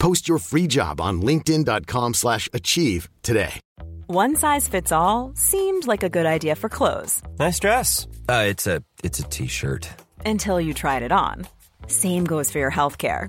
Post your free job on linkedin.com/achieve slash achieve today. One size fits all seemed like a good idea for clothes Nice dress. Uh, it's a it's a t-shirt. until you tried it on. Same goes for your healthcare.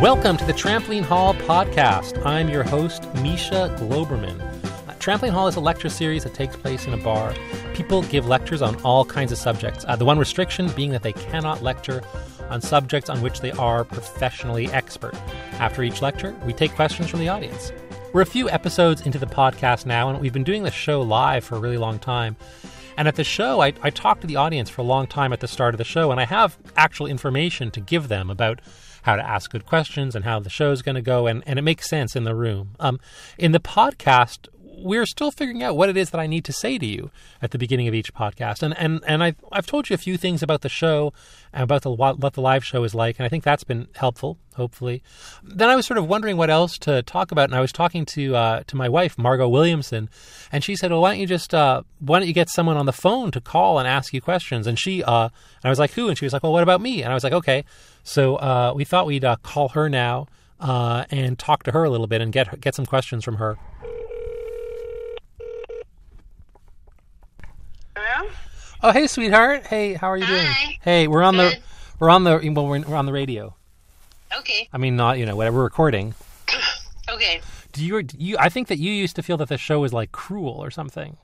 Welcome to the Trampoline Hall podcast. I'm your host, Misha Glouberman. Trampoline Hall is a lecture series that takes place in a bar. People give lectures on all kinds of subjects. Uh, the one restriction being that they cannot lecture on subjects on which they are professionally expert. After each lecture, we take questions from the audience. We're a few episodes into the podcast now, and we've been doing the show live for a really long time. And at the show, I, I talk to the audience for a long time at the start of the show, and I have actual information to give them about how to ask good questions and how the show's going to go, and, and it makes sense in the room. Um, in the podcast, we're still figuring out what it is that I need to say to you at the beginning of each podcast. And and and I've I've told you a few things about the show and about the what the live show is like, and I think that's been helpful. Hopefully, then I was sort of wondering what else to talk about, and I was talking to uh, to my wife Margaux Williamson, and she said, "Well, why don't you just uh, why don't you get someone on the phone to call and ask you questions?" And she uh, and I was like, "Who?" And she was like, "Well, what about me?" And I was like, "Okay." So uh, we thought we'd uh, call her now uh, and talk to her a little bit and get get some questions from her. Hello? Oh, hey, sweetheart. Hey, how are you doing? Hey, we're on the we're on the well, we're, we're on the radio. Okay. I mean, not you know whatever we're recording. Okay. Do you you? I think that you used to feel that the show was like cruel or something.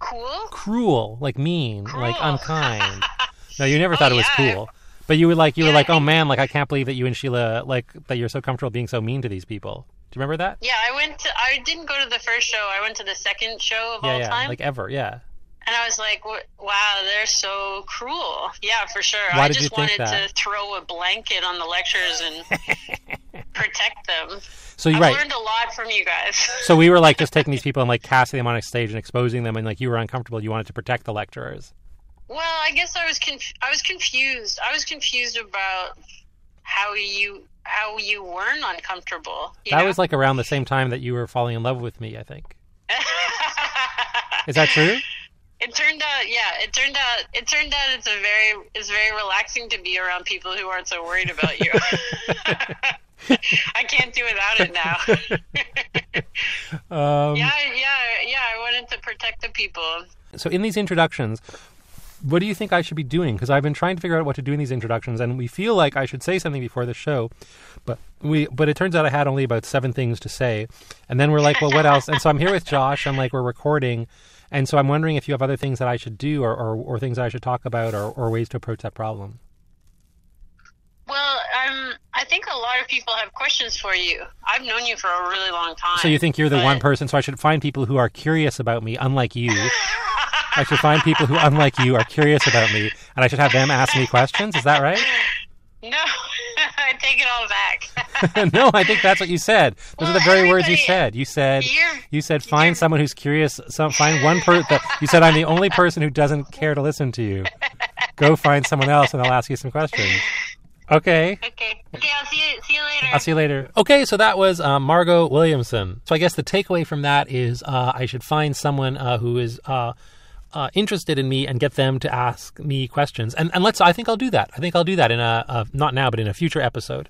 Cool? Cruel, like mean, like unkind. no, you never Oh, thought it oh, was yeah. cool. But you were like you were like, oh man, like I can't believe that you and Sheila like that you're so comfortable being so mean to these people. Do you remember that? Yeah, I went to, I didn't go to the first show. I went to the second show of yeah, all yeah, time. like ever, yeah. And I was like, wow, they're so cruel. Yeah, for sure. Why I did you just think wanted that? to throw a blanket on the lectures and protect them. So you're right. learned a lot from you guys. So we were like just taking these people and like casting them on a stage and exposing them, and like you were uncomfortable. You wanted to protect the lecturers. well, I guess I was conf- I was confused. I was confused about how you how you weren't uncomfortable. you That know? was like around the same time that you were falling in love with me. I think. Is that true? It turned out, yeah. It turned out, it turned out, it's a very, it's very relaxing to be around people who aren't so worried about you. I can't do without it now. Um, yeah, yeah, yeah. I wanted to protect the people. So in these introductions, what do you think I should be doing? Because I've been trying to figure out what to do in these introductions, and we feel like I should say something before the show, but we but it turns out I had only about seven things to say, and then we're like, well, what else? And so I'm here with Josh. I'm like, we're recording, and so I'm wondering if you have other things that I should do, or or, or things I should talk about, or, or ways to approach that problem. Well, um, I think a lot of people have questions for you. I've known you for a really long time. So you think you're the but- one person? So I should find people who are curious about me, unlike you. I should find people who, unlike you, are curious about me, and I should have them ask me questions. Is that right? No, I take it all back. no, I think that's what you said. Those are the very words you said. You said you said find you're- someone who's curious. Some find one person. You said I'm the only person who doesn't care to listen to you. Go find someone else, and I'll ask you some questions. Okay. okay, okay. I'll see you. See you later. I'll see you later. Okay, so that was uh, Margaux Williamson. So I guess the takeaway from that is uh, I should find someone uh, who is uh, uh, interested in me and get them to ask me questions. And, and let's. I think I'll do that. I think I'll do that in a, a not now, but in a future episode.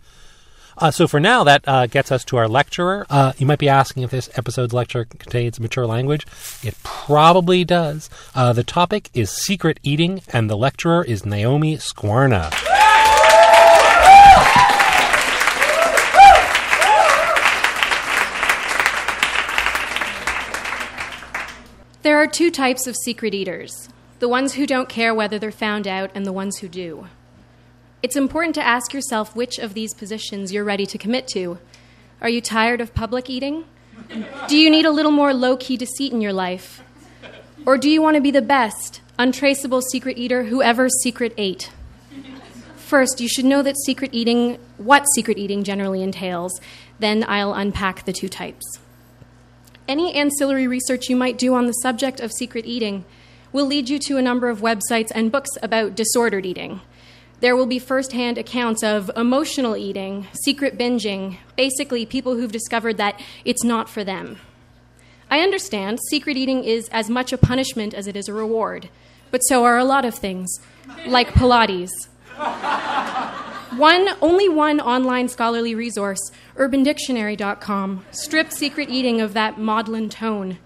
Uh, so for now, that uh, gets us to our lecturer. Uh, you might be asking if this episode's lecture contains mature language. It probably does. Uh, the topic is secret eating, and the lecturer is Naomi Skwarna. There are two types of secret eaters the ones who don't care whether they're found out, and the ones who do. It's important to ask yourself which of these positions you're ready to commit to. Are you tired of public eating? Do you need a little more low key deceit in your life? Or do you want to be the best, untraceable secret eater who ever secret ate? First, you should know that secret eating, what secret eating generally entails. Then I'll unpack the two types. Any ancillary research you might do on the subject of secret eating will lead you to a number of websites and books about disordered eating. There will be firsthand accounts of emotional eating, secret binging, basically, people who've discovered that it's not for them. I understand secret eating is as much a punishment as it is a reward, but so are a lot of things, like Pilates. One, only one online scholarly resource, urbandictionary.com, strips secret eating of that maudlin tone,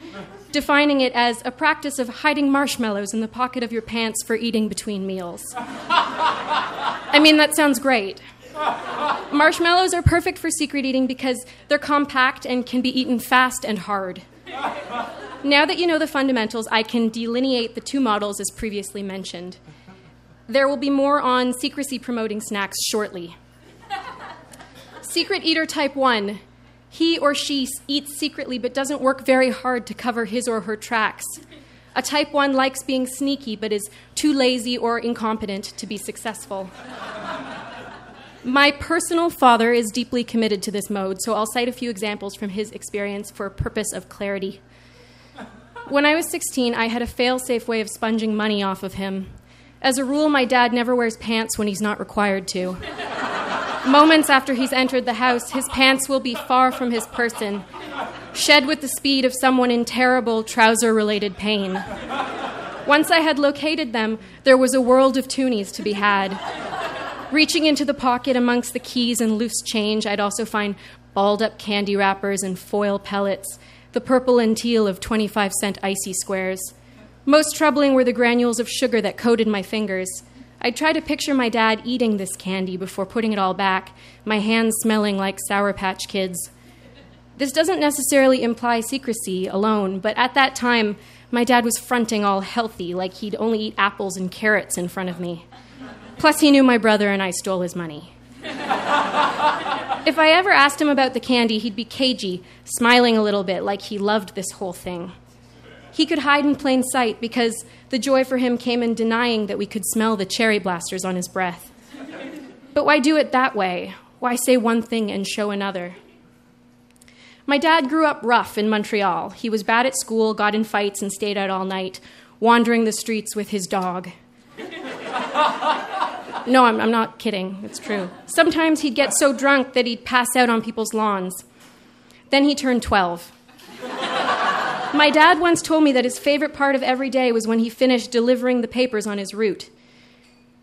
defining it as a practice of hiding marshmallows in the pocket of your pants for eating between meals. I mean, that sounds great. Marshmallows are perfect for secret eating because they're compact and can be eaten fast and hard. Now that you know the fundamentals, I can delineate the two models as previously mentioned. There will be more on secrecy promoting snacks shortly. Secret eater type 1. He or she eats secretly but doesn't work very hard to cover his or her tracks. A type 1 likes being sneaky but is too lazy or incompetent to be successful. My personal father is deeply committed to this mode, so I'll cite a few examples from his experience for purpose of clarity. When I was 16, I had a fail safe way of sponging money off of him. As a rule, my dad never wears pants when he's not required to. Moments after he's entered the house, his pants will be far from his person, shed with the speed of someone in terrible trouser related pain. Once I had located them, there was a world of toonies to be had. Reaching into the pocket amongst the keys and loose change, I'd also find balled up candy wrappers and foil pellets, the purple and teal of 25 cent icy squares. Most troubling were the granules of sugar that coated my fingers. I'd try to picture my dad eating this candy before putting it all back, my hands smelling like Sour Patch Kids. This doesn't necessarily imply secrecy alone, but at that time, my dad was fronting all healthy, like he'd only eat apples and carrots in front of me. Plus, he knew my brother and I stole his money. if I ever asked him about the candy, he'd be cagey, smiling a little bit like he loved this whole thing. He could hide in plain sight because the joy for him came in denying that we could smell the cherry blasters on his breath. But why do it that way? Why say one thing and show another? My dad grew up rough in Montreal. He was bad at school, got in fights, and stayed out all night, wandering the streets with his dog. No, I'm, I'm, not kidding. It's true. Sometimes he'd get so drunk that he'd pass out on people's lawns. Then he turned 12. My dad once told me that his favorite part of every day was when he finished delivering the papers on his route.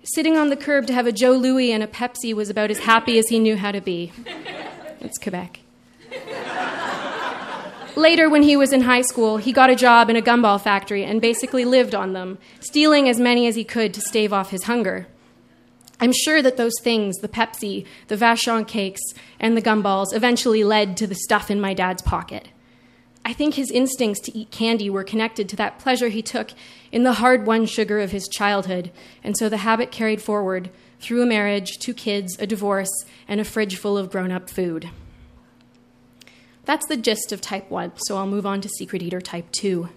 Sitting on the curb to have a Joe Louis and a Pepsi was about as happy as he knew how to be. It's Quebec. Later, when he was in high school, he got a job in a gumball factory and basically lived on them, stealing as many as he could to stave off his hunger. I'm sure that those things, the Pepsi, the Vachon cakes, and the gumballs, eventually led to the stuff in my dad's pocket. I think his instincts to eat candy were connected to that pleasure he took in the hard won sugar of his childhood, and so the habit carried forward through a marriage, two kids, a divorce, and a fridge full of grown up food. That's the gist of type 1, so I'll move on to secret eater type 2.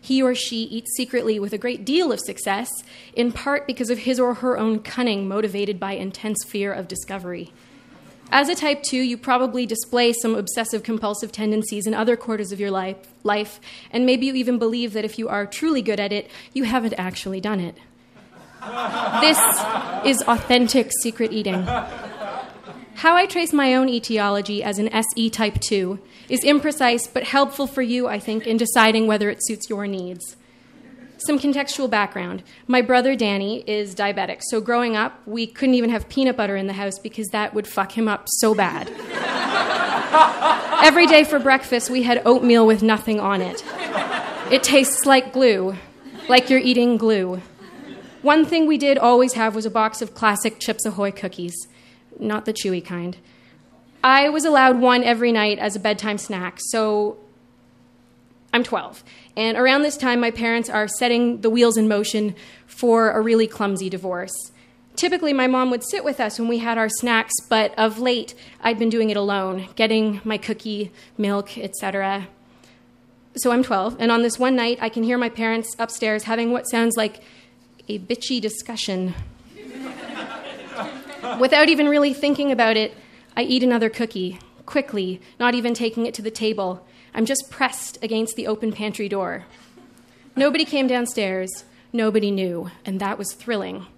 He or she eats secretly with a great deal of success, in part because of his or her own cunning motivated by intense fear of discovery. As a type 2, you probably display some obsessive compulsive tendencies in other quarters of your life, life, and maybe you even believe that if you are truly good at it, you haven't actually done it. this is authentic secret eating. How I trace my own etiology as an SE type 2 is imprecise but helpful for you, I think, in deciding whether it suits your needs. Some contextual background. My brother Danny is diabetic, so growing up, we couldn't even have peanut butter in the house because that would fuck him up so bad. Every day for breakfast, we had oatmeal with nothing on it. It tastes like glue, like you're eating glue. One thing we did always have was a box of classic Chips Ahoy cookies, not the chewy kind. I was allowed one every night as a bedtime snack, so I'm 12. And around this time, my parents are setting the wheels in motion for a really clumsy divorce. Typically, my mom would sit with us when we had our snacks, but of late, I'd been doing it alone, getting my cookie, milk, etc. So I'm 12, and on this one night, I can hear my parents upstairs having what sounds like a bitchy discussion. Without even really thinking about it, I eat another cookie, quickly, not even taking it to the table. I'm just pressed against the open pantry door. Nobody came downstairs, nobody knew, and that was thrilling.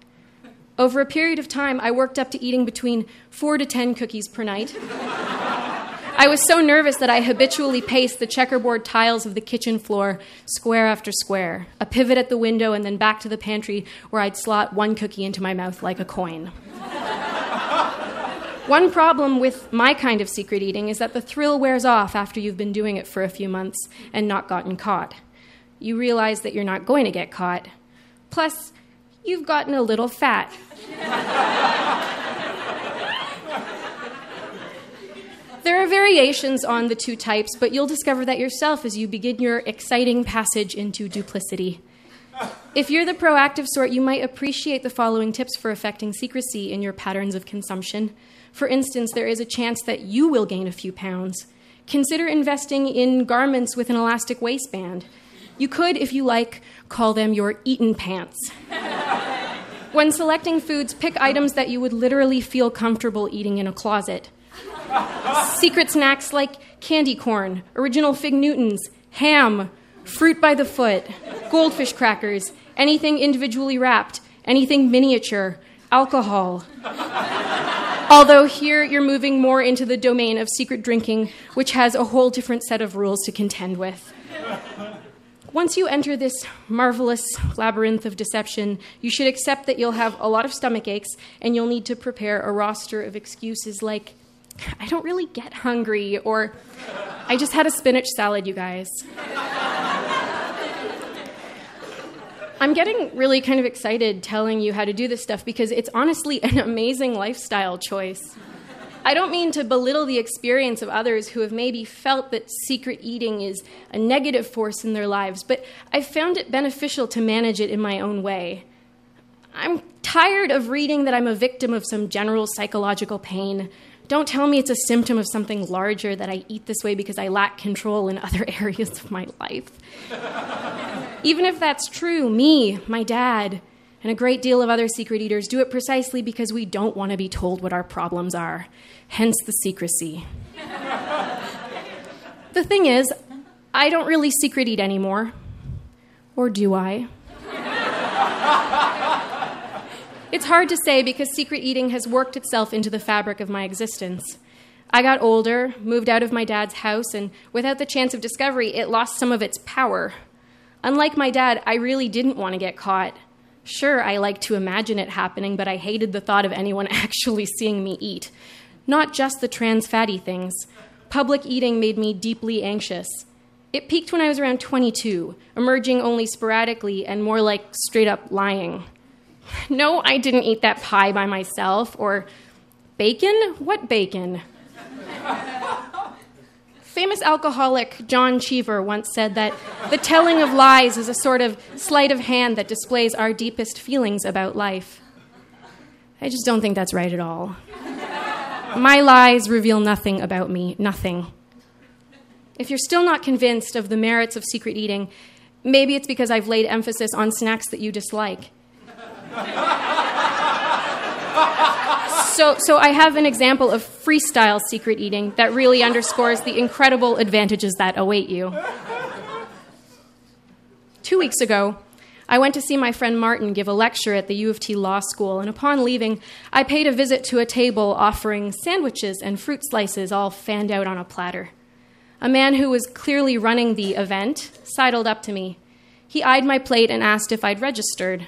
Over a period of time, I worked up to eating between four to ten cookies per night. I was so nervous that I habitually paced the checkerboard tiles of the kitchen floor, square after square, a pivot at the window, and then back to the pantry where I'd slot one cookie into my mouth like a coin. One problem with my kind of secret eating is that the thrill wears off after you've been doing it for a few months and not gotten caught. You realize that you're not going to get caught. Plus, you've gotten a little fat. There are variations on the two types, but you'll discover that yourself as you begin your exciting passage into duplicity. If you're the proactive sort, you might appreciate the following tips for affecting secrecy in your patterns of consumption. For instance, there is a chance that you will gain a few pounds. Consider investing in garments with an elastic waistband. You could, if you like, call them your eaten pants. when selecting foods, pick items that you would literally feel comfortable eating in a closet. Secret snacks like candy corn, original Fig Newtons, ham, fruit by the foot, goldfish crackers, anything individually wrapped, anything miniature, alcohol. Although here you're moving more into the domain of secret drinking, which has a whole different set of rules to contend with. Once you enter this marvelous labyrinth of deception, you should accept that you'll have a lot of stomach aches and you'll need to prepare a roster of excuses like, I don't really get hungry, or I just had a spinach salad, you guys. I'm getting really kind of excited telling you how to do this stuff because it's honestly an amazing lifestyle choice. I don't mean to belittle the experience of others who have maybe felt that secret eating is a negative force in their lives, but I've found it beneficial to manage it in my own way. I'm tired of reading that I'm a victim of some general psychological pain. Don't tell me it's a symptom of something larger that I eat this way because I lack control in other areas of my life. Even if that's true, me, my dad, and a great deal of other secret eaters do it precisely because we don't want to be told what our problems are, hence the secrecy. the thing is, I don't really secret eat anymore. Or do I? It's hard to say because secret eating has worked itself into the fabric of my existence. I got older, moved out of my dad's house, and without the chance of discovery, it lost some of its power. Unlike my dad, I really didn't want to get caught. Sure, I liked to imagine it happening, but I hated the thought of anyone actually seeing me eat. Not just the trans fatty things. Public eating made me deeply anxious. It peaked when I was around 22, emerging only sporadically and more like straight up lying. No, I didn't eat that pie by myself. Or bacon? What bacon? Famous alcoholic John Cheever once said that the telling of lies is a sort of sleight of hand that displays our deepest feelings about life. I just don't think that's right at all. My lies reveal nothing about me, nothing. If you're still not convinced of the merits of secret eating, maybe it's because I've laid emphasis on snacks that you dislike. So, so I have an example of freestyle secret eating that really underscores the incredible advantages that await you. Two weeks ago, I went to see my friend Martin give a lecture at the U of T Law School, and upon leaving, I paid a visit to a table offering sandwiches and fruit slices all fanned out on a platter. A man who was clearly running the event sidled up to me. He eyed my plate and asked if I'd registered,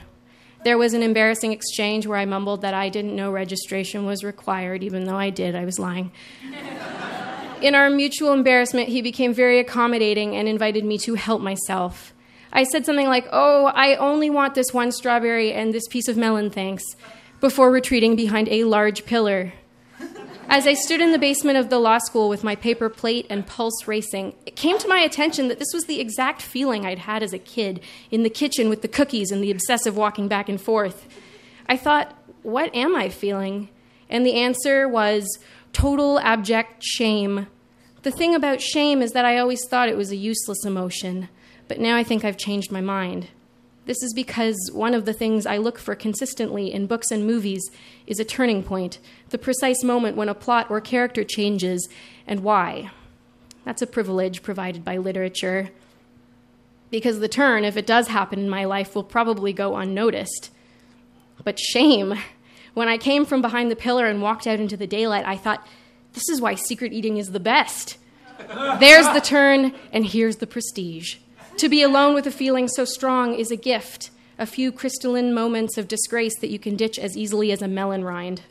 there was an embarrassing exchange where I mumbled that I didn't know registration was required, even though I did. I was lying. In our mutual embarrassment, he became very accommodating and invited me to help myself. I said something like, Oh, I only want this one strawberry and this piece of melon, thanks, before retreating behind a large pillar. As I stood in the basement of the law school with my paper plate and pulse racing, it came to my attention that this was the exact feeling I'd had as a kid in the kitchen with the cookies and the obsessive walking back and forth. I thought, what am I feeling? And the answer was total abject shame. The thing about shame is that I always thought it was a useless emotion, but now I think I've changed my mind. This is because one of the things I look for consistently in books and movies is a turning point, the precise moment when a plot or character changes, and why. That's a privilege provided by literature. Because the turn, if it does happen in my life, will probably go unnoticed. But shame. When I came from behind the pillar and walked out into the daylight, I thought, this is why secret eating is the best. There's the turn, and here's the prestige. To be alone with a feeling so strong is a gift, a few crystalline moments of disgrace that you can ditch as easily as a melon rind.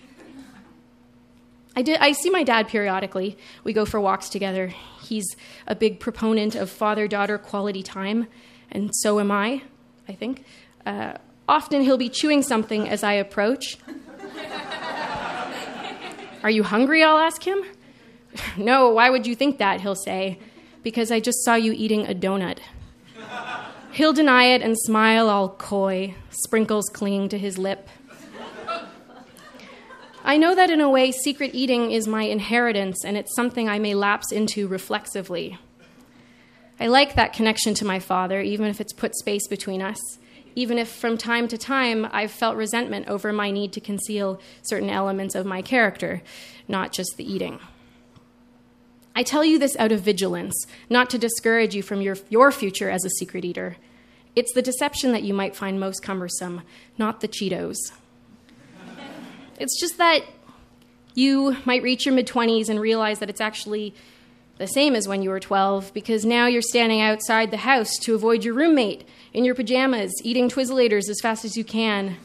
I, did, I see my dad periodically. We go for walks together. He's a big proponent of father daughter quality time, and so am I, I think. Uh, often he'll be chewing something as I approach. Are you hungry? I'll ask him. no, why would you think that? He'll say. Because I just saw you eating a donut. He'll deny it and smile all coy, sprinkles clinging to his lip. I know that in a way, secret eating is my inheritance and it's something I may lapse into reflexively. I like that connection to my father, even if it's put space between us, even if from time to time I've felt resentment over my need to conceal certain elements of my character, not just the eating. I tell you this out of vigilance, not to discourage you from your, your future as a secret eater. It's the deception that you might find most cumbersome, not the Cheetos. It's just that you might reach your mid 20s and realize that it's actually the same as when you were 12 because now you're standing outside the house to avoid your roommate in your pajamas, eating Twizzlers as fast as you can.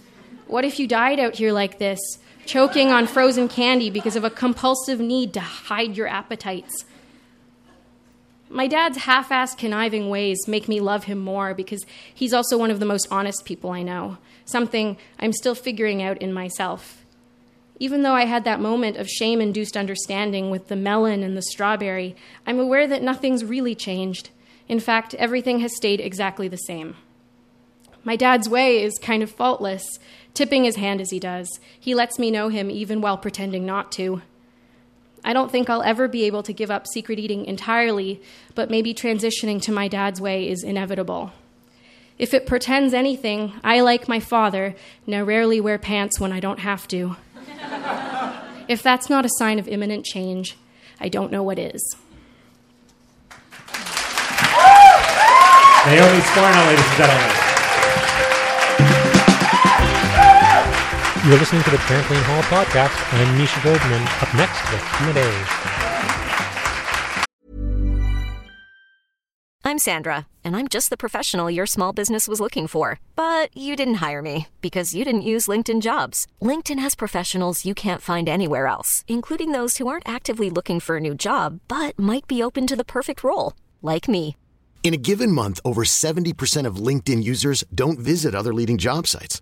What if you died out here like this? Choking on frozen candy because of a compulsive need to hide your appetites. My dad's half assed conniving ways make me love him more because he's also one of the most honest people I know, something I'm still figuring out in myself. Even though I had that moment of shame induced understanding with the melon and the strawberry, I'm aware that nothing's really changed. In fact, everything has stayed exactly the same. My dad's way is kind of faultless, tipping his hand as he does. He lets me know him even while pretending not to. I don't think I'll ever be able to give up secret eating entirely, but maybe transitioning to my dad's way is inevitable. If it pretends anything, I, like my father, now rarely wear pants when I don't have to. if that's not a sign of imminent change, I don't know what is. Naomi Skwarna, ladies and gentlemen. You're listening to the Trampoline Hall podcast. I'm Misha Glouberman. Up next, the Q&A. I'm Sandra, and I'm just the professional your small business was looking for. But you didn't hire me because you didn't use LinkedIn Jobs. LinkedIn has professionals you can't find anywhere else, including those who aren't actively looking for a new job but might be open to the perfect role, like me. In a given month, over 70% of LinkedIn users don't visit other leading job sites.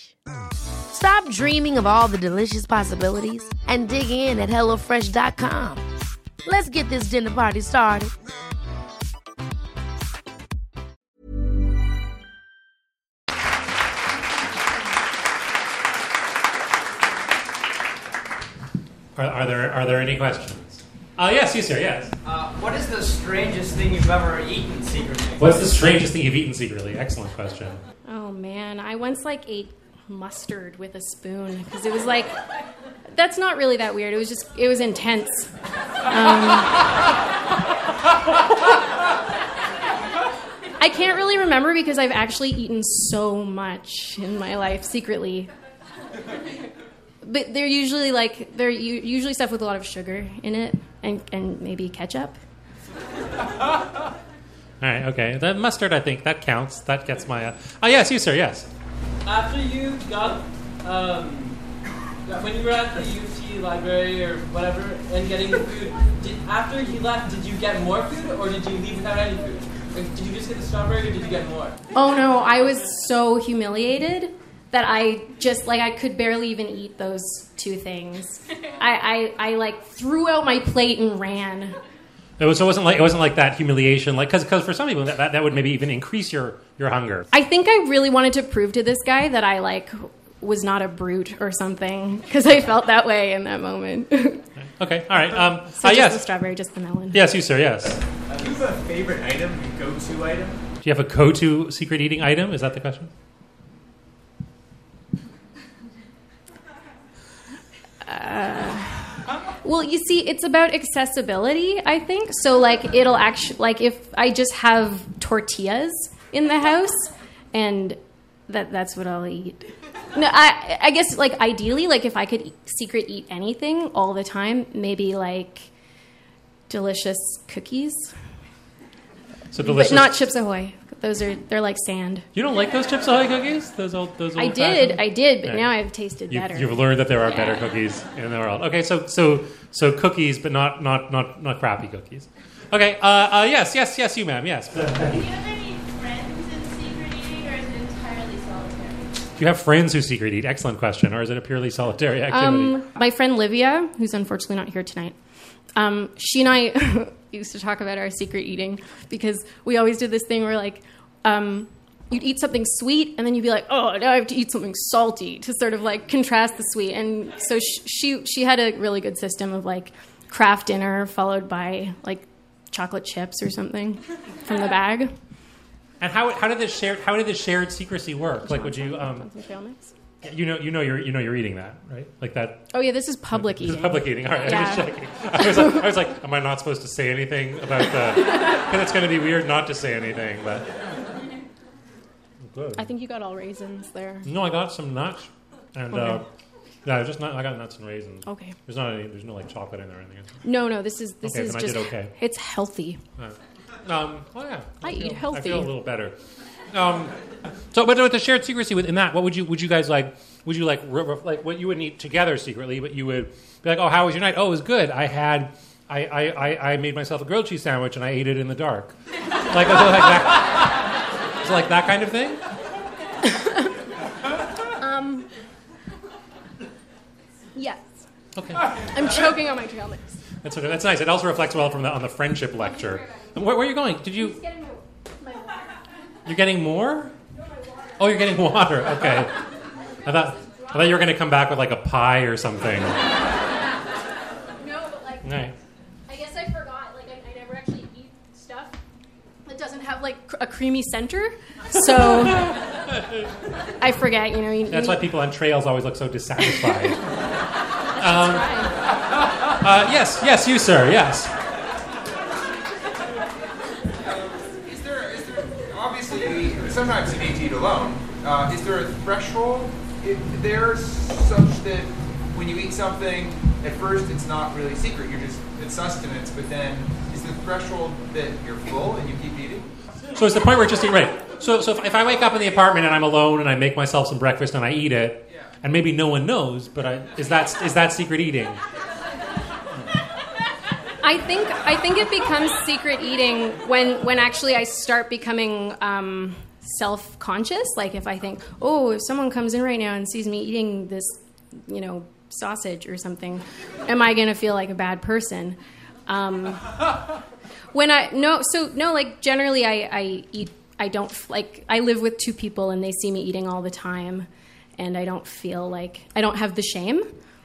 Stop dreaming of all the delicious possibilities and dig in at HelloFresh.com. Let's get this dinner party started. Are, are there are there any questions? Uh, yes, you sir, yes. Uh, what is the strangest thing you've ever eaten secretly? What's the strangest thing you've eaten secretly? Excellent question. Oh man, I once like ate mustard with a spoon because it was like that's not really that weird. It was just it was intense. Um, I can't really remember because I've actually eaten so much in my life secretly. but they're usually like they're usually stuff with a lot of sugar in it and and maybe ketchup. All right, okay. The mustard, I think that counts. That gets my. Uh, oh yes, you sir. Yes. After you got, um, when you were at the UT library or whatever and getting food, did, after he left, did you get more food or did you leave without any food? Like, did you just get the strawberry or did you get more? Oh no, I was so humiliated that I just like I could barely even eat those two things. I, I I like threw out my plate and ran. It was. It wasn't like it wasn't like that humiliation. Like because for some people that, that that would maybe even increase your your hunger. I think I really wanted to prove to this guy that I like was not a brute or something because I felt that way in that moment. Okay. All right. Um. just uh, the yes. strawberry, just the melon. Yes, you sir. Yes. Do you have a favorite item, go-to item? Do you have a go-to secret eating item? Is that the question? Well, you see, it's about accessibility, I think. So, like, it'll actually, like, if I just have tortillas in the house, and that that's what I'll eat. No, I, I guess, like, ideally, like, if I could eat, secret eat anything all the time, maybe like delicious cookies, So delicious. but not Chips Ahoy. Those are they're like sand. You don't like those Chips Ahoy cookies? Those old. Those Old I old did, I did, but Yeah. now I've tasted You, better. You've learned that there are Yeah. better cookies in the world. Okay, so so so cookies, but not not not not crappy cookies. Okay. Uh, uh, yes, yes, yes, you, ma'am. Yes. Do you have any friends in secret eating, or is it entirely solitary? Do you have friends who secret eat? Excellent question. Or is it a purely solitary activity? Um, my friend Livia, who's unfortunately not here tonight, um, she and I used to talk about our secret eating because we always did this thing where like um, you'd eat something sweet and then you'd be like, oh, now I have to eat something salty to sort of like contrast the sweet. And so sh- she she had a really good system of like craft dinner followed by like chocolate chips or something from the bag. And how how did this shared how did this shared secrecy work? Like, would you um, Some trail mix? you know you know you're you know you're eating that right? Like that. Oh yeah, this is public This eating. is public eating. All right, I'm checking. I was, like, I was like, am I not supposed to say anything about that? Because it's going to be weird not to say anything. But good. I think you got all raisins there. No, I got some nuts, and uh, Okay. yeah, just not, I got nuts and raisins. Okay. There's not any. There's no like chocolate in there or anything. No, no, this is this Okay, is then I just did okay. it's healthy. Alright. Um, oh yeah, I eat feel- healthy. I feel a little better. Um, so, but with the shared secrecy within that, what would you would you guys like? Would you like re- like what you would eat together secretly? But you would be like, oh, how was your night? Oh, it was good. I had. I, I, I, I made myself a grilled cheese sandwich and I ate it in the dark. Like, is it like that? Is it like that kind of thing? Um, yes. Okay. I'm choking on my trail mix. That's, okay. That's nice. It also reflects well from the, on the friendship lecture. Where, where are you going? Did you? You're getting more? Oh, you're getting water. Okay. I thought I thought you were going to come back with like a pie or something. No, but like, Right. I guess I forgot. Like, I, I never actually eat stuff that doesn't have like cr- a creamy center. So I forget. You know, you, That's you why people on trails always look so dissatisfied. um, uh, yes, yes, you, sir. Yes. Is there, is there obviously sometimes you need to eat alone? Uh, is there a threshold if there such that when you eat something at first it's not really secret, you're just it's sustenance, but then is the threshold that you're full and you keep eating? So it's the point where it's just eat right. So, so if, if I wake up in the apartment and I'm alone and I make myself some breakfast and I eat it, and maybe no one knows, but I, is that is that secret eating? I think I think it becomes secret eating when when actually I start becoming um, self conscious. Like if I think, oh, if someone comes in right now and sees me eating this, you know, sausage or something, am I going to feel like a bad person? Um, when I no, so no, like generally I, I eat. I don't like. I live with two people and they see me eating all the time, and I don't feel like I don't have the shame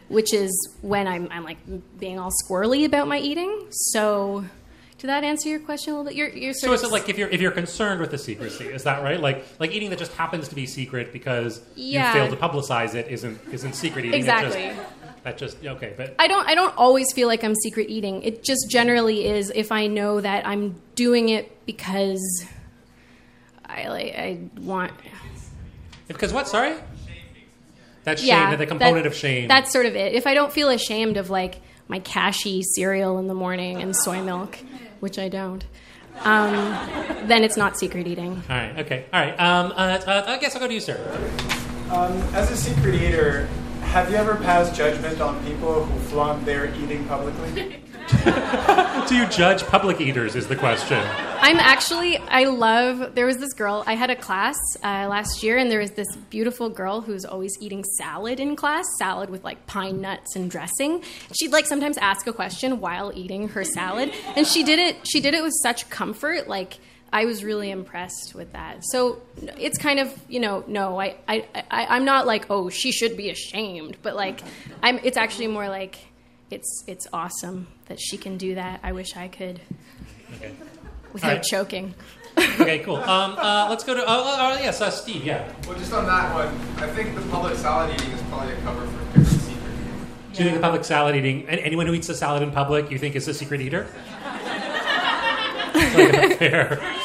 which is when I'm, I'm like being all squirrely about my eating. So, did that answer your question a little bit? You're, you're So sort is it like if you're if you're concerned with the secrecy, is that right? Like like eating that just happens to be secret because Yeah. you failed to publicize it isn't isn't secret eating. That just- Exactly. That just, okay, but I don't I don't always feel like I'm secret eating. It just generally is if I know that I'm doing it because I like I want because what? Sorry. That's shame. yeah, the component that- of shame. That's sort of it. If I don't feel ashamed of like my Kashi cereal in the morning and soy milk, which I don't, um, then it's not secret eating. all right. Okay. All right. Um, uh, uh, I guess I'll go to you, sir. Um, as a secret eater, have you ever passed judgment on people who flaunt their eating publicly? Do you judge public eaters? Is the question. I'm actually, I love, there was this girl, I had a class uh, last year, and there was this beautiful girl who's always eating salad in class, salad with like pine nuts and dressing. She'd like sometimes ask a question while eating her salad, and she did it, she did it with such comfort, like, I was really impressed with that. So it's kind of, you know, no, I, I, I, I'm not like, oh, she should be ashamed, but like, I'm, it's actually more like, it's, it's awesome that she can do that. I wish I could Okay. without All right. choking. Okay. Cool. Um, uh, let's go to. Oh, oh, yes, uh, Steve. Yeah. Well, just on that one, I think the public salad eating is probably a cover for different secret eating. Do you think the public salad eating, and anyone who eats a salad in public, you think is a secret eater? It's like a fair.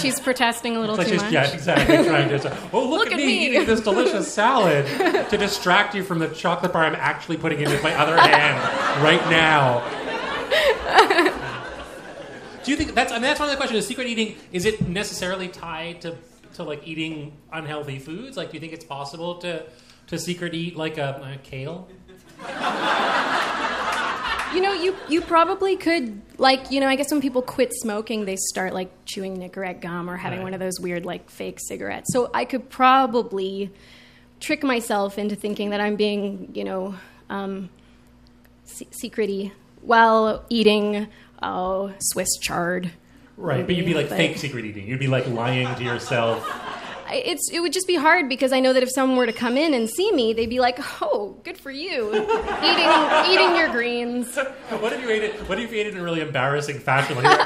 She's protesting a little like too much. yeah, exactly. Trying to. Oh, look, Look at, at me, me. eating this delicious salad to distract you from the chocolate bar I'm actually putting in with my other hand right now. Do you think that's? I mean, that's one of the questions. Is secret eating is it necessarily tied to to like eating unhealthy foods? Like, do you think it's possible to to secret eat like a, a kale? You know, you you probably could like you know. I guess when people quit smoking, they start like chewing Nicorette gum or having Right. one of those weird like fake cigarettes. So I could probably trick myself into thinking that I'm being you know um, se- secrety while eating oh Swiss chard. Right, but you'd be like But- fake secret eating. You'd be like lying to yourself. It's it would just be hard because I know that if someone were to come in and see me, they'd be like, "Oh, good for you, eating eating your greens." What if you ate it? What if you ate it in a really embarrassing fashion? Like,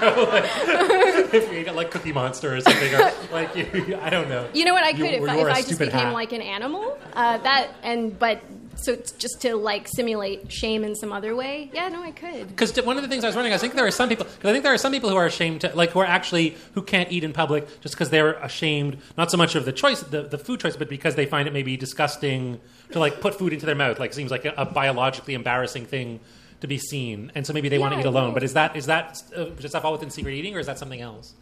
like, if you ate it like Cookie Monster or something, or like you, I don't know. You know what? I could if, I, you if a I just became hat. like an animal. Uh, that and but so it's just to like simulate shame in some other way. Yeah, no, I could. Because one of the things I was wondering, I think there are some people. Because I think there are some people who are ashamed to, like, who are actually who can't eat in public just because they're ashamed, not so much of the choice, the, the food choice, but because they find it maybe disgusting to like put food into their mouth. Like, seems like a, a biologically embarrassing thing to be seen, and so maybe they want to eat alone. But is that is that uh, does that fall within secret eating, or is that something else?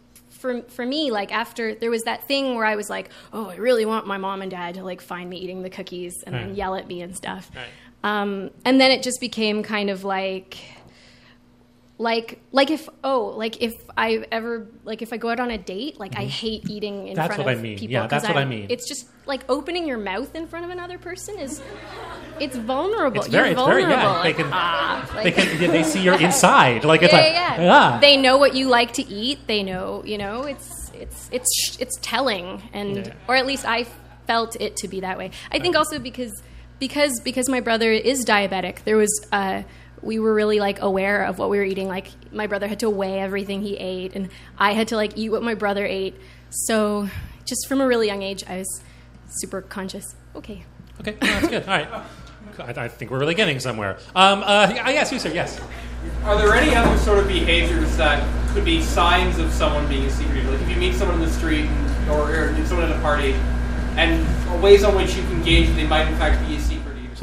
For for me, like after there was that thing where I was like, "Oh, I really want my mom and dad to like find me eating the cookies and then yell at me and stuff." Right. Um, and then it just became kind of like like like if oh like if I ever like if I go out on a date like I hate eating in Mm-hmm. That's front what of I mean. people Yeah, that's what I I'm- mean. it's just like opening your mouth in front of another person is it's vulnerable It's very, You're it's very, vulnerable yeah. They can, ah, they can, yeah, they see your inside. Like it's yeah, like, yeah, ah. They know what you like to eat. They know, you know, it's it's it's it's telling, and or at least I felt it to be that way. I think also because because because my brother is diabetic. There was uh, we were really like aware of what we were eating. Like my brother had to weigh everything he ate, and I had to like eat what my brother ate. So just from a really young age, I was super conscious. Okay. Okay, no, that's good. All right. I, I think we're really getting somewhere. Um, uh, yeah, yes, you sir, yes. Are there any other sort of behaviors that could be signs of someone being a secret eater? Like if you meet someone in the street and, or, or someone at a party, and ways on which you can gauge that they might in fact be a secret eater.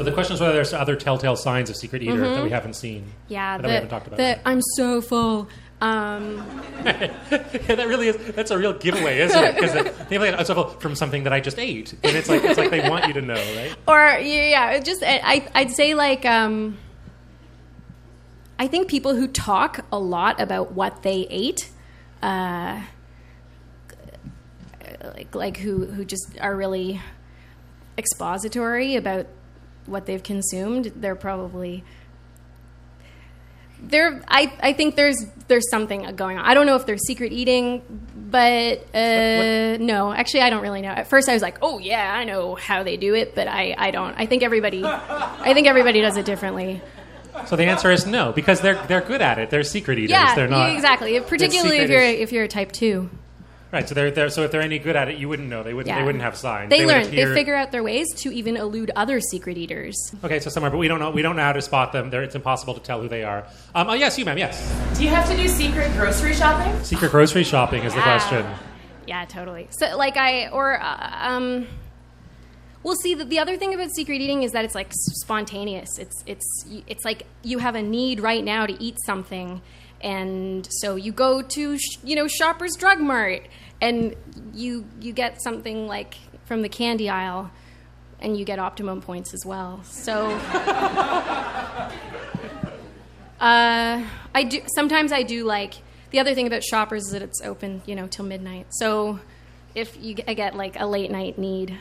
So the question is whether there's other telltale signs of secret eater that we haven't seen. Mm-hmm. Yeah, that the, we haven't talked about. the I'm so full. Um, yeah, that really is. That's a real giveaway, isn't it? Because they, they like, "Oh, from something that I just ate, and it's like it's like they want you to know, right? or yeah, just I, I'd say like um, I think people who talk a lot about what they ate, uh, like like who who just are really expository about what they've consumed, they're probably there I, I think there's there's something going on. I don't know if they're secret eating, but uh, no, actually I don't really know. At first I was like, oh yeah, I know how they do it, but I, I don't. I think everybody I think everybody does it differently. So the answer is no, because they're they're good at it. They're secret eaters. yeah, they're not exactly. Particularly if you're if you're a type two. Right. So they're, they're so if they're any good at it, you wouldn't know. They wouldn't. Yeah. They wouldn't have signs. They, would learn. appear- They figure out their ways to even elude other secret eaters. Okay, so somewhere, but we don't know. We don't know how to spot them. They're, it's impossible to tell who they are. Um, oh yes, you ma'am. Yes. Do you have to do secret grocery shopping? Secret grocery shopping is the Yeah. question. yeah, totally. So like I or uh, um. Well, see, the, the other thing about secret eating is that it's like spontaneous. It's it's it's like you have a need right now to eat something, and so you go to sh- you know Shoppers Drug Mart, and you you get something like from the candy aisle, and you get optimum points as well. So. Uh, I do sometimes I do like the other thing about Shoppers is that it's open, you know, till midnight. So if you I get like a late night need,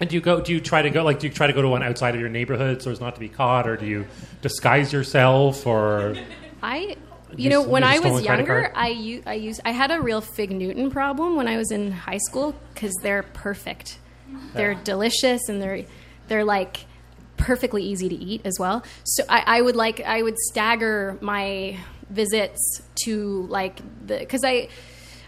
And do you go? Do you try to go? Like, do you try to go to one outside of your neighborhood so as not to be caught, or do you disguise yourself, or I you know when I was younger? I u- I used I had a real Fig Newton problem when I was in high school because they're perfect, they're delicious and they're they're like perfectly easy to eat as well. So I, I would like I would stagger my visits to like the because I.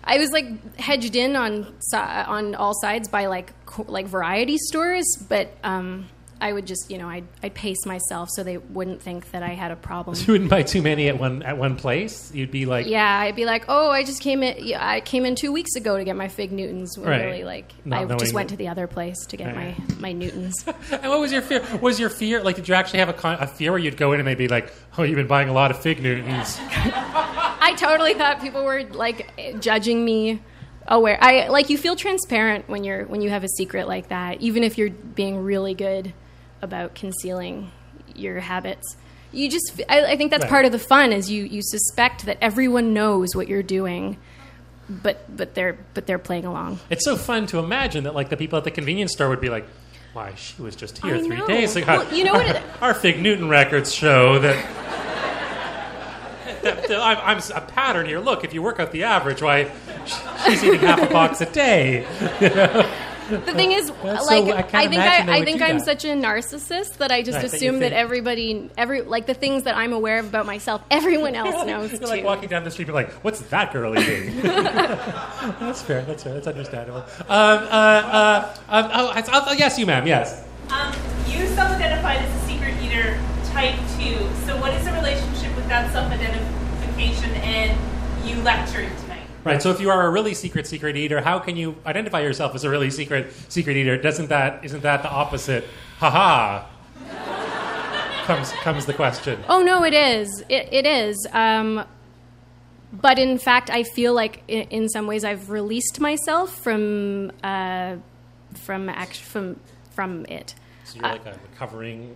I was like hedged in on on all sides by like co- like variety stores, but um, I would just you know I'd, I'd pace myself so they wouldn't think that I had a problem. you wouldn't buy too many at one at one place? You'd be like, Yeah, I'd be like, oh, I just came in. Yeah, I came in two weeks ago to get my fig Newtons. Right. Really, like Not I knowing just went to the other place to get Right. my my Newtons. And what was your fear? Was your fear like? Did you actually have a, con- a fear where you'd go in and they'd be like, "Oh, you've been buying a lot of fig Newtons." I totally thought people were like judging me. Aware, I like you feel transparent when you're when you have a secret like that, even if you're being really good about concealing your habits. You just—I think that's Right. part of the fun is you you suspect that everyone knows what you're doing, but but they're but they're playing along. It's so fun to imagine that like the people at the convenience store would be like, "Why, she was just here I three know. days ago." Well, you know what it- Our fig Newton records show that. that- that I'm, I'm a pattern here. Look, if you work out the average, why she's eating half a box a day. You know? The thing is, That's like, so- I I, think I, I, think I'm that. such a narcissist that I just Right, assume that think- everybody, every like the things that I'm aware of about myself, everyone else knows You're too. like walking down the street, you're like, "What's that girl eating?" that's fair. That's fair. That's understandable. Um, uh, uh, um, oh, I- oh, yes, you, ma'am. Yes. Um, you self-identified as a secret eater type 2. So what is the relationship with that self-identification and you lecturing tonight? Right. So if you are a really secret secret eater, how can you identify yourself as a really secret secret eater? Doesn't that isn't that the opposite? Haha. comes comes the question. Oh no, it is. It, it is. Um, but in fact, I feel like in, in some ways I've released myself from uh, from act- from from it. So you're like a recovering.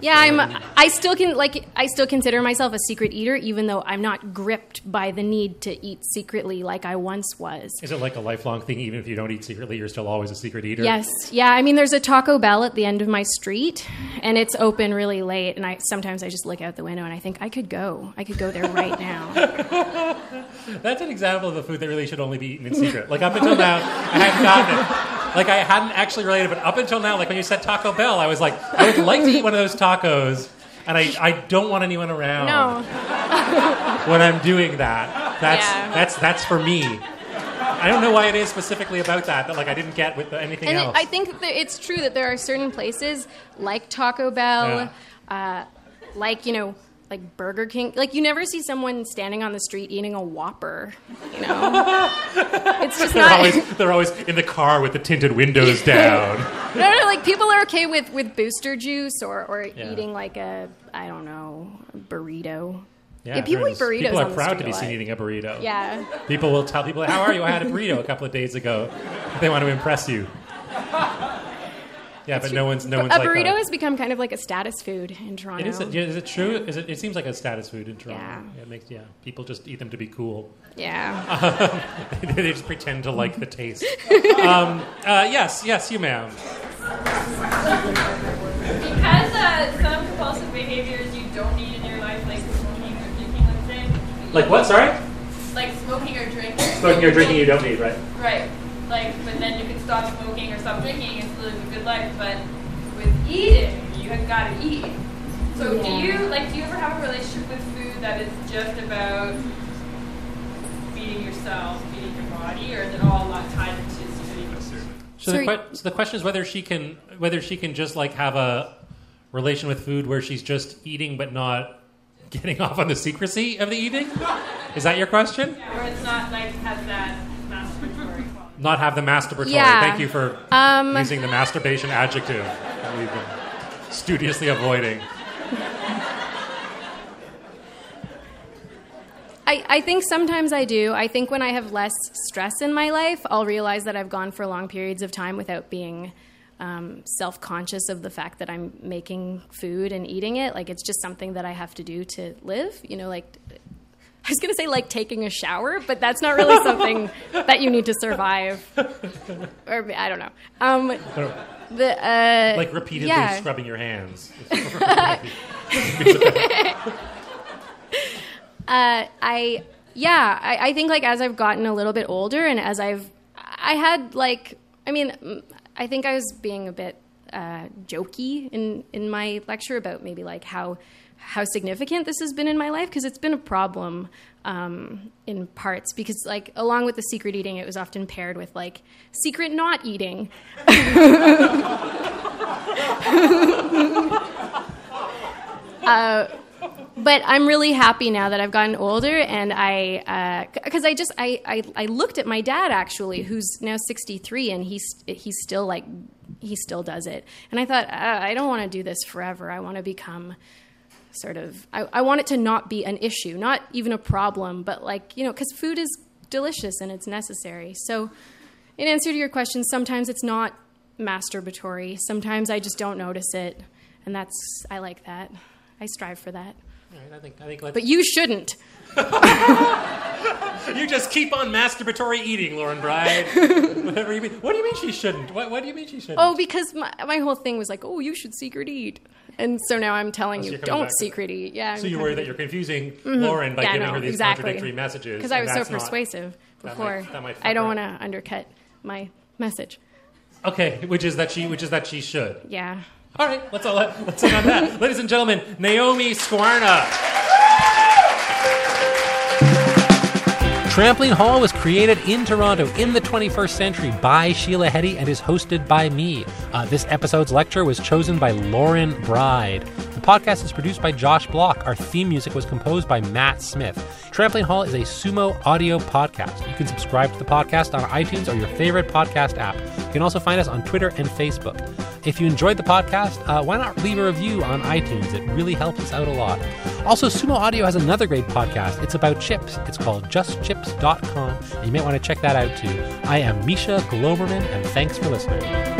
Yeah, I'm. I still can like. I still consider myself a secret eater, even though I'm not gripped by the need to eat secretly like I once was. Is it like a lifelong thing? Even if you don't eat secretly, you're still always a secret eater. Yes, yeah. I mean, there's a Taco Bell at the end of my street, and it's open really late. And I sometimes I just look out the window and I think I could go. I could go there right now. That's an example of a food that really should only be eaten in secret. Like up until now, I haven't gotten it. Like I hadn't actually related, but up until now, like when you said Taco Bell, I was like, I would like to eat one of those tacos, and I, I don't want anyone around No. when I'm doing that. That's Yeah. that's that's for me. I don't know why it is specifically about that that like I didn't get with anything and else. I think that it's true that there are certain places like Taco Bell, uh, like you know, like Burger King. Like you never see someone standing on the street eating a Whopper. You know, it's just they're not. always they're always in the car with the tinted windows down. no, no, like people are okay with, with booster juice or, or Yeah. eating like a I don't know burrito. Yeah, people eat burritos. People are proud to be seen eating a burrito. Yeah. People will tell people, "How are you? I had a burrito a couple of days ago." They want to impress you. Yeah, but no one's no one's a like burrito that. has become kind of like a status food in Toronto. It is. Yeah, is it true? Is it? It seems like a status food in Toronto. Yeah. it makes. Yeah, people just eat them to be cool. Yeah. they just pretend to like the taste. um, uh, yes, yes, you, ma'am. Because uh, some compulsive behaviors you don't need in your life, like smoking or drinking, let's say. Like what? Sorry. Like smoking or drinking. Smoking or drinking, you don't need, right? Right. Like, but then you can stop smoking or stop drinking and still live a good life. But with eating, you have got to eat. So do you like? Do you ever have a relationship with food that is just about feeding yourself, feeding your body, or is it all a lot tied into security? So the, que- so the question is whether she can whether she can just like have a relation with food where she's just eating but not getting off on the secrecy of the eating. Is that your question? Or it's not like has that masturbatory quality. Not have the masturbatory. Yeah. Thank you for Um, using the masturbation adjective that we've been studiously avoiding. I, I think sometimes I do. I think when I have less stress in my life, I'll realize that I've gone for long periods of time without being um, self conscious of the fact that I'm making food and eating it. Like it's just something that I have to do to live. You know, like was going to say like taking a shower, but that's not really something that you need to survive. Or I don't know. Um, the uh, like repeatedly yeah. scrubbing your hands. uh, I yeah, I, I think like as I've gotten a little bit older and as I've I had like I mean mm, I think I was being a bit uh, jokey in in my lecture about maybe like how how significant this has been in my life because it's been a problem um, in parts because like along with the secret eating it was often paired with like secret not eating uh, but I'm really happy now that I've gotten older, and I because I just I, I I looked at my dad actually, who's now 63, and he's he's still like he still does it, and I thought uh, I don't want to do this forever. I want to become sort of I, I want it to not be an issue, not even a problem, but like you know, because food is delicious and it's necessary. So, in answer to your question, sometimes it's not masturbatory. Sometimes I just don't notice it, and that's I like that. I strive for that. Right, I think I think. But you shouldn't. you just keep on masturbatory eating, Lauren Bride. Whatever you mean. What do you mean she shouldn't? What, what do you mean she shouldn't? Oh, because my, my whole thing was like, oh, you should secret eat. And so now I'm telling Oh, so you, don't back to secret eat. Yeah. so I'm you kind worry of- that you're confusing Mhm. Lauren by Yeah, giving no, her these exactly. contradictory messages. Because I was so that's not- persuasive that before. might- that might I don't want to undercut my message. Okay, which is that she, which is that she should. Yeah. All right, let's all let, let's end on that, ladies and gentlemen. Naomi Skwarna. Trampoline Hall was created in Toronto in the 21st century by Sheila Heti and is hosted by me. Uh, this episode's lecture was chosen by Lauren Bride. The podcast is produced by Josh Block. Our theme music was composed by Matt Smith. Trampoline Hall is a sumo audio podcast. You can subscribe to the podcast on iTunes or your favorite podcast app. You can also find us on Twitter and Facebook. If you enjoyed the podcast, uh, why not leave a review on iTunes? It really helps us out a lot. Also, Sumo Audio has another great podcast. It's about chips. It's called justchips.com. And you might want to check that out too. I am Misha Glouberman, and thanks for listening.